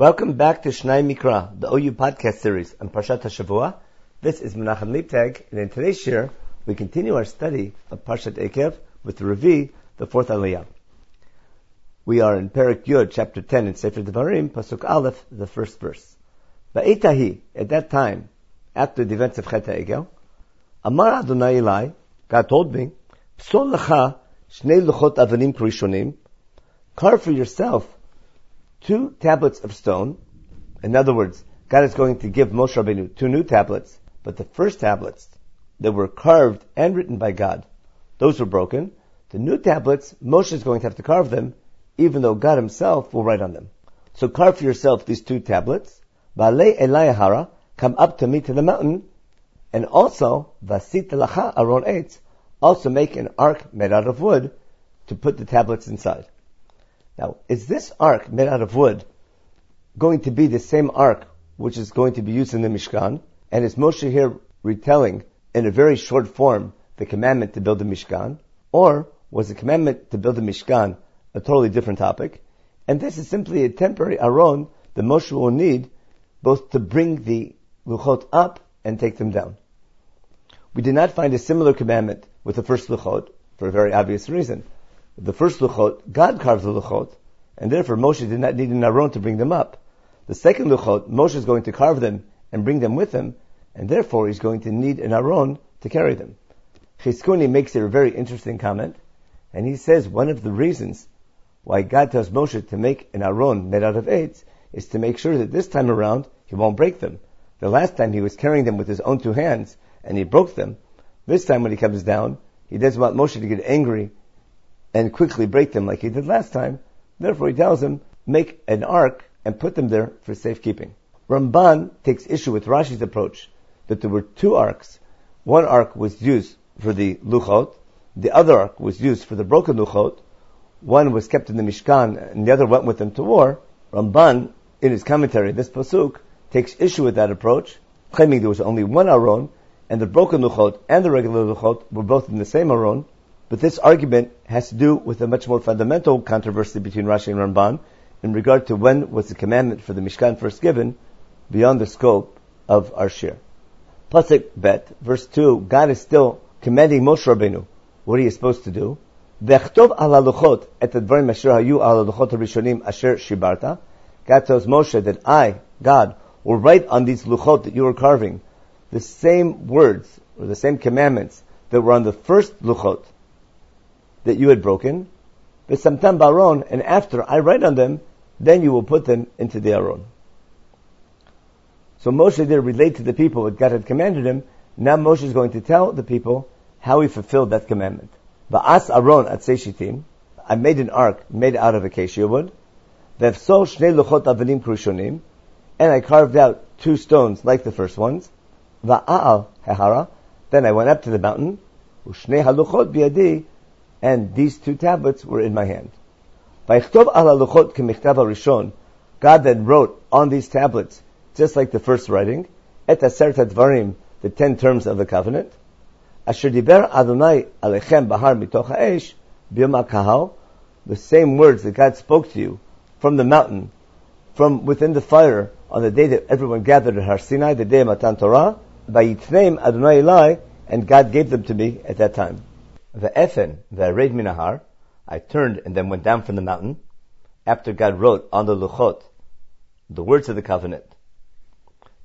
Welcome back to Shnai Mikra, the OU podcast series on Parshat HaShavua. This is Menachem Leibtag, and in today's year, we continue our study of Parshat Eikev with R'vi'i, the fourth Aliyah. We are in Perek Yud, chapter 10 in Sefer Devarim, Pasuk Aleph, the first verse. Ba'etahi, at that time, after the events of Chet Egel, Amar Adonai Eli, God told me, Psol lecha shnei luchot avanim krishonim, carve for yourself two tablets of stone. In other words, God is going to give Moshe Rabbeinu two new tablets, but the first tablets that were carved and written by God, those were broken. The new tablets, Moshe is going to have to carve them, even though God himself will write on them. So carve for yourself these two tablets. Ba'alei Elayahara, come up to me to the mountain, and also, Vasit lacha aron eitz, also make an ark made out of wood to put the tablets inside. Now, is this ark made out of wood going to be the same ark which is going to be used in the Mishkan? And is Moshe here retelling in a very short form the commandment to build the Mishkan? Or was the commandment to build the Mishkan a totally different topic? And this is simply a temporary aron that Moshe will need both to bring the luchot up and take them down. We did not find a similar commandment with the first luchot for a very obvious reason the first luchot, God carved the luchot, and therefore Moshe did not need an aron to bring them up. The second luchot, Moshe is going to carve them and bring them with him, and therefore he's going to need an aron to carry them. Chizkuni makes a very interesting comment, and he says one of the reasons why God tells Moshe to make an aron made out of eitz is to make sure that this time around he won't break them. The last time he was carrying them with his own two hands and he broke them. This time when he comes down, he doesn't want Moshe to get angry and quickly break them like he did last time. Therefore, he tells him, make an ark and put them there for safekeeping. Ramban takes issue with Rashi's approach that there were two arks. One ark was used for the luchot, the other ark was used for the broken luchot. One was kept in the Mishkan, and the other went with them to war. Ramban, in his commentary, this pasuk takes issue with that approach, claiming there was only one aron, and the broken luchot and the regular luchot were both in the same aron. But this argument has to do with a much more fundamental controversy between Rashi and Ramban in regard to when was the commandment for the Mishkan first given beyond the scope of our shiur. Pasuk bet, verse 2, God is still commanding Moshe Rabbeinu what he is supposed to do. V'echtov ala luchot et advarim asher hayu ala luchot rishonim asher shibarta. God tells Moshe that I, God, will write on these luchot that you are carving the same words or the same commandments that were on the first luchot that you had broken, V'samtam baron, and after I write on them, then you will put them into the aron. So Moshe did relate to the people what God had commanded him. Now Moshe is going to tell the people how he fulfilled that commandment. Va'as aron at seishitim. I made an ark made out of acacia wood. V'efsol shnei luchot avenim krushonim. And I carved out two stones like the first ones. Va'al hehara. Then I went up to the mountain. U'shnei haluchot biadi and these two tablets were in my hand. God then wrote on these tablets, just like the first writing, et aseret dvarim, the ten terms of the covenant. Asher diber Adonai alechem bahar mitoch ha'esh, kahal, the same words that God spoke to you from the mountain, from within the fire, on the day that everyone gathered at Har Sinai, the day of Matan Torah, Yitneim Adonai Eli, and God gave them to me at that time. The Efen, the Red Minahar, I turned and then went down from the mountain after God wrote on the Luchot the words of the covenant.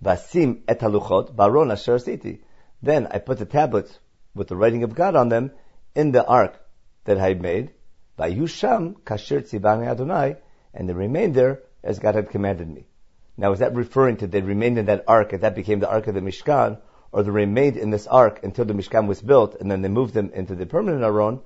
Vasim et haluchot baron asher siti. Then I put the tablets with the writing of God on them in the ark that I had made. Vayusham kasher tzivani Adonai, and they remained there as God had commanded me. Now, is that referring to they remained in that ark and that became the ark of the Mishkan, or they remained in this ark until the Mishkan was built, and then they moved them into the permanent Aron,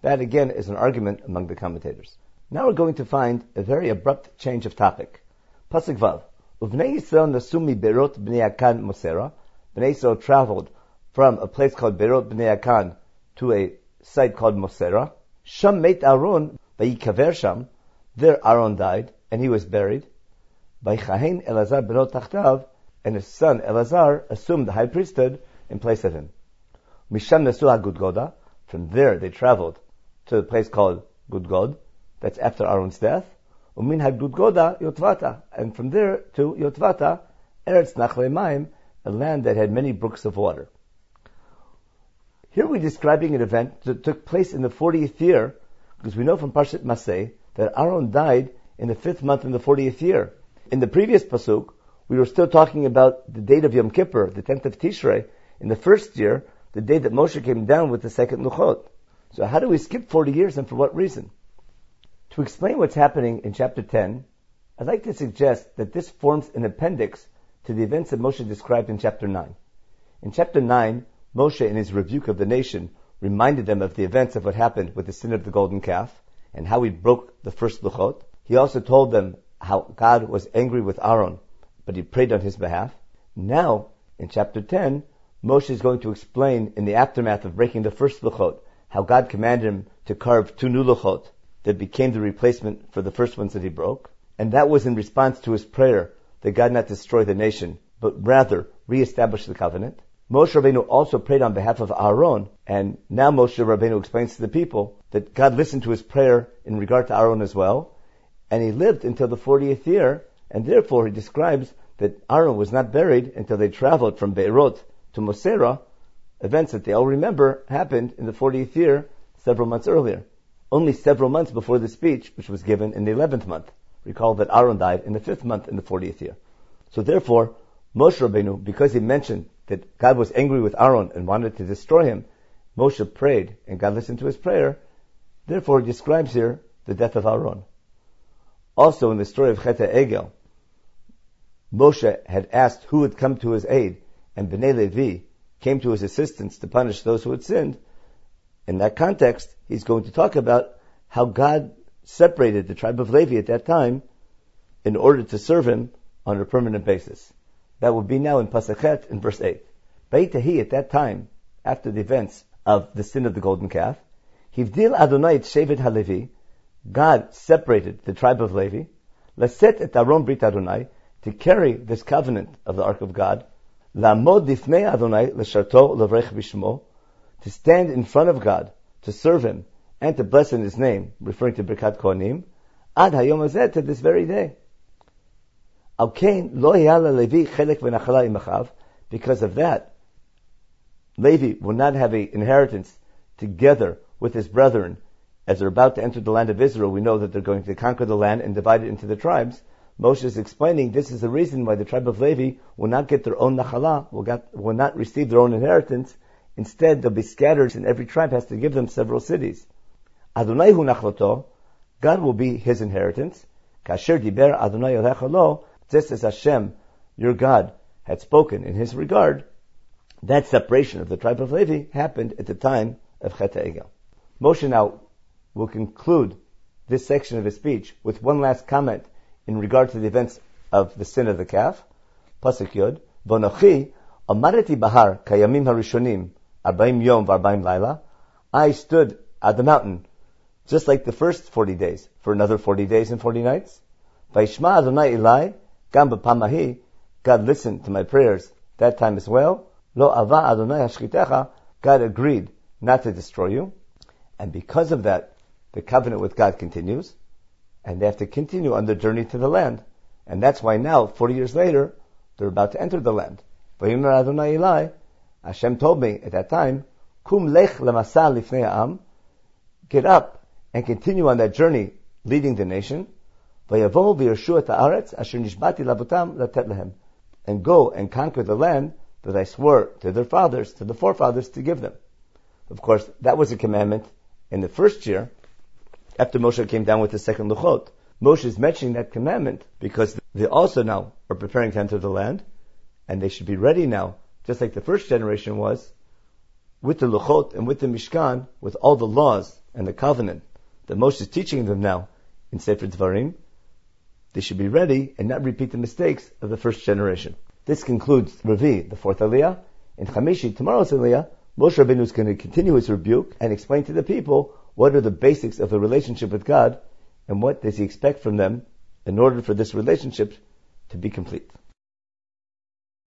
that again is an argument among the commentators. Now we're going to find a very abrupt change of topic. Pasuk Vav. Uvnei Yisrael nasumi berot bnei Akan Mosera. Bnei Yisrael traveled from a place called Berot bnei Akan to a site called Mosera. Sham meit Aaron, vayikaver sham. There Aaron died, and he was buried. Vayichahen Elazar berot tachtav, and his son Elazar assumed the high priesthood in place of him. Misham Nesu Gudgoda. From there they traveled to a place called Gudgod. That's after Aaron's death. Umin Hagdudgoda Yotvata, and from there to Yotvata, Eretz Nachle Maim, a land that had many brooks of water. Here we're describing an event that took place in the 40th year, because we know from Parshat Masei that Aaron died in the fifth month in the 40th year. In the previous pasuk, we were still talking about the date of Yom Kippur, the 10th of Tishrei, in the first year, the day that Moshe came down with the second Luchot. So how do we skip 40 years and for what reason? To explain what's happening in chapter 10, I'd like to suggest that this forms an appendix to the events that Moshe described in chapter 9. In chapter 9, Moshe, in his rebuke of the nation, reminded them of the events of what happened with the sin of the golden calf and how he broke the first luchot. He also told them how God was angry with Aaron, but he prayed on his behalf. Now, in chapter 10, Moshe is going to explain in the aftermath of breaking the first luchot how God commanded him to carve two new luchot that became the replacement for the first ones that he broke. And that was in response to his prayer that God not destroy the nation, but rather reestablish the covenant. Moshe Rabbeinu also prayed on behalf of Aaron, and now Moshe Rabbeinu explains to the people that God listened to his prayer in regard to Aaron as well, and he lived until the 40th year, and therefore he describes that Aaron was not buried until they traveled from Berot to Mosera, events that they all remember happened in the 40th year, several months earlier. Only several months before the speech, which was given in the 11th month. Recall that Aaron died in the 5th month in the 40th year. So therefore, Moshe Rabbeinu, because he mentioned that God was angry with Aaron and wanted to destroy him, Moshe prayed and God listened to his prayer. Therefore, he describes here the death of Aaron. Also, in the story of Chet Egel, Moshe had asked who would come to his aid, and Bnei Levi came to his assistance to punish those who had sinned. In that context, he's going to talk about how God separated the tribe of Levi at that time in order to serve him on a permanent basis. That would be now in Pasachet in verse 8. Baitahi at that time, after the events of the sin of the golden calf, Hivdil Adonai Shevet HaLevi, God separated the tribe of Levi, Laset et Aaron Brit Adonai, to carry this covenant of the Ark of God, Adonai to stand in front of God, to serve Him, and to bless in His name, referring to Birkat Kohanim, Ad Hayom Azet, to this very day. Because of that, Levi will not have an inheritance together with his brethren as they're about to enter the land of Israel, we know that they're going to conquer the land and divide it into the tribes. Moshe is explaining this is the reason why the tribe of Levi will not get their own nachala, will, get, will not receive their own inheritance. Instead, they'll be scattered, and every tribe has to give them several cities. Adonai hu nachlato, God will be his inheritance. Kasher diber Adonai Yolechalo, just as Hashem, your God, had spoken in his regard, that separation of the tribe of Levi happened at the time of Chet Egel. Moshe now will conclude this section of his speech with one last comment in regard to the events of the sin of the calf. Pasuk Yod, Bonochi, Amareti Bahar, Kayamim Harishonim, Arbaim Yom Varbaim Laila. I stood at the mountain, just like the first 40 days, for another 40 days and 40 nights. Vaishma Adonai Eli, Gam Pamahi, God listened to my prayers that time as well. Lo Ava Adonai Hashkitecha, God agreed not to destroy you. And because of that, the covenant with God continues, and they have to continue on their journey to the land. And that's why now, 40 years later, they're about to enter the land. Eli, Hashem told me at that time, Kum lech lifnei get up and continue on that journey leading the nation, and go and conquer the land that I swore to their fathers, to the forefathers, to give them. Of course, that was a commandment in the first year, after Moshe came down with the second Luchot. Moshe is mentioning that commandment because they also now are preparing to enter the land, and they should be ready now, just like the first generation was, with the Luchot and with the Mishkan, with all the laws and the covenant that Moshe is teaching them now in Sefer Dvarim. They should be ready and not repeat the mistakes of the first generation. This concludes R'vi'i, the fourth Aliyah. In Chamishi, tomorrow's Aliyah, Moshe Rabbeinu is going to continue his rebuke and explain to the people what are the basics of the relationship with God and what does he expect from them in order for this relationship to be complete.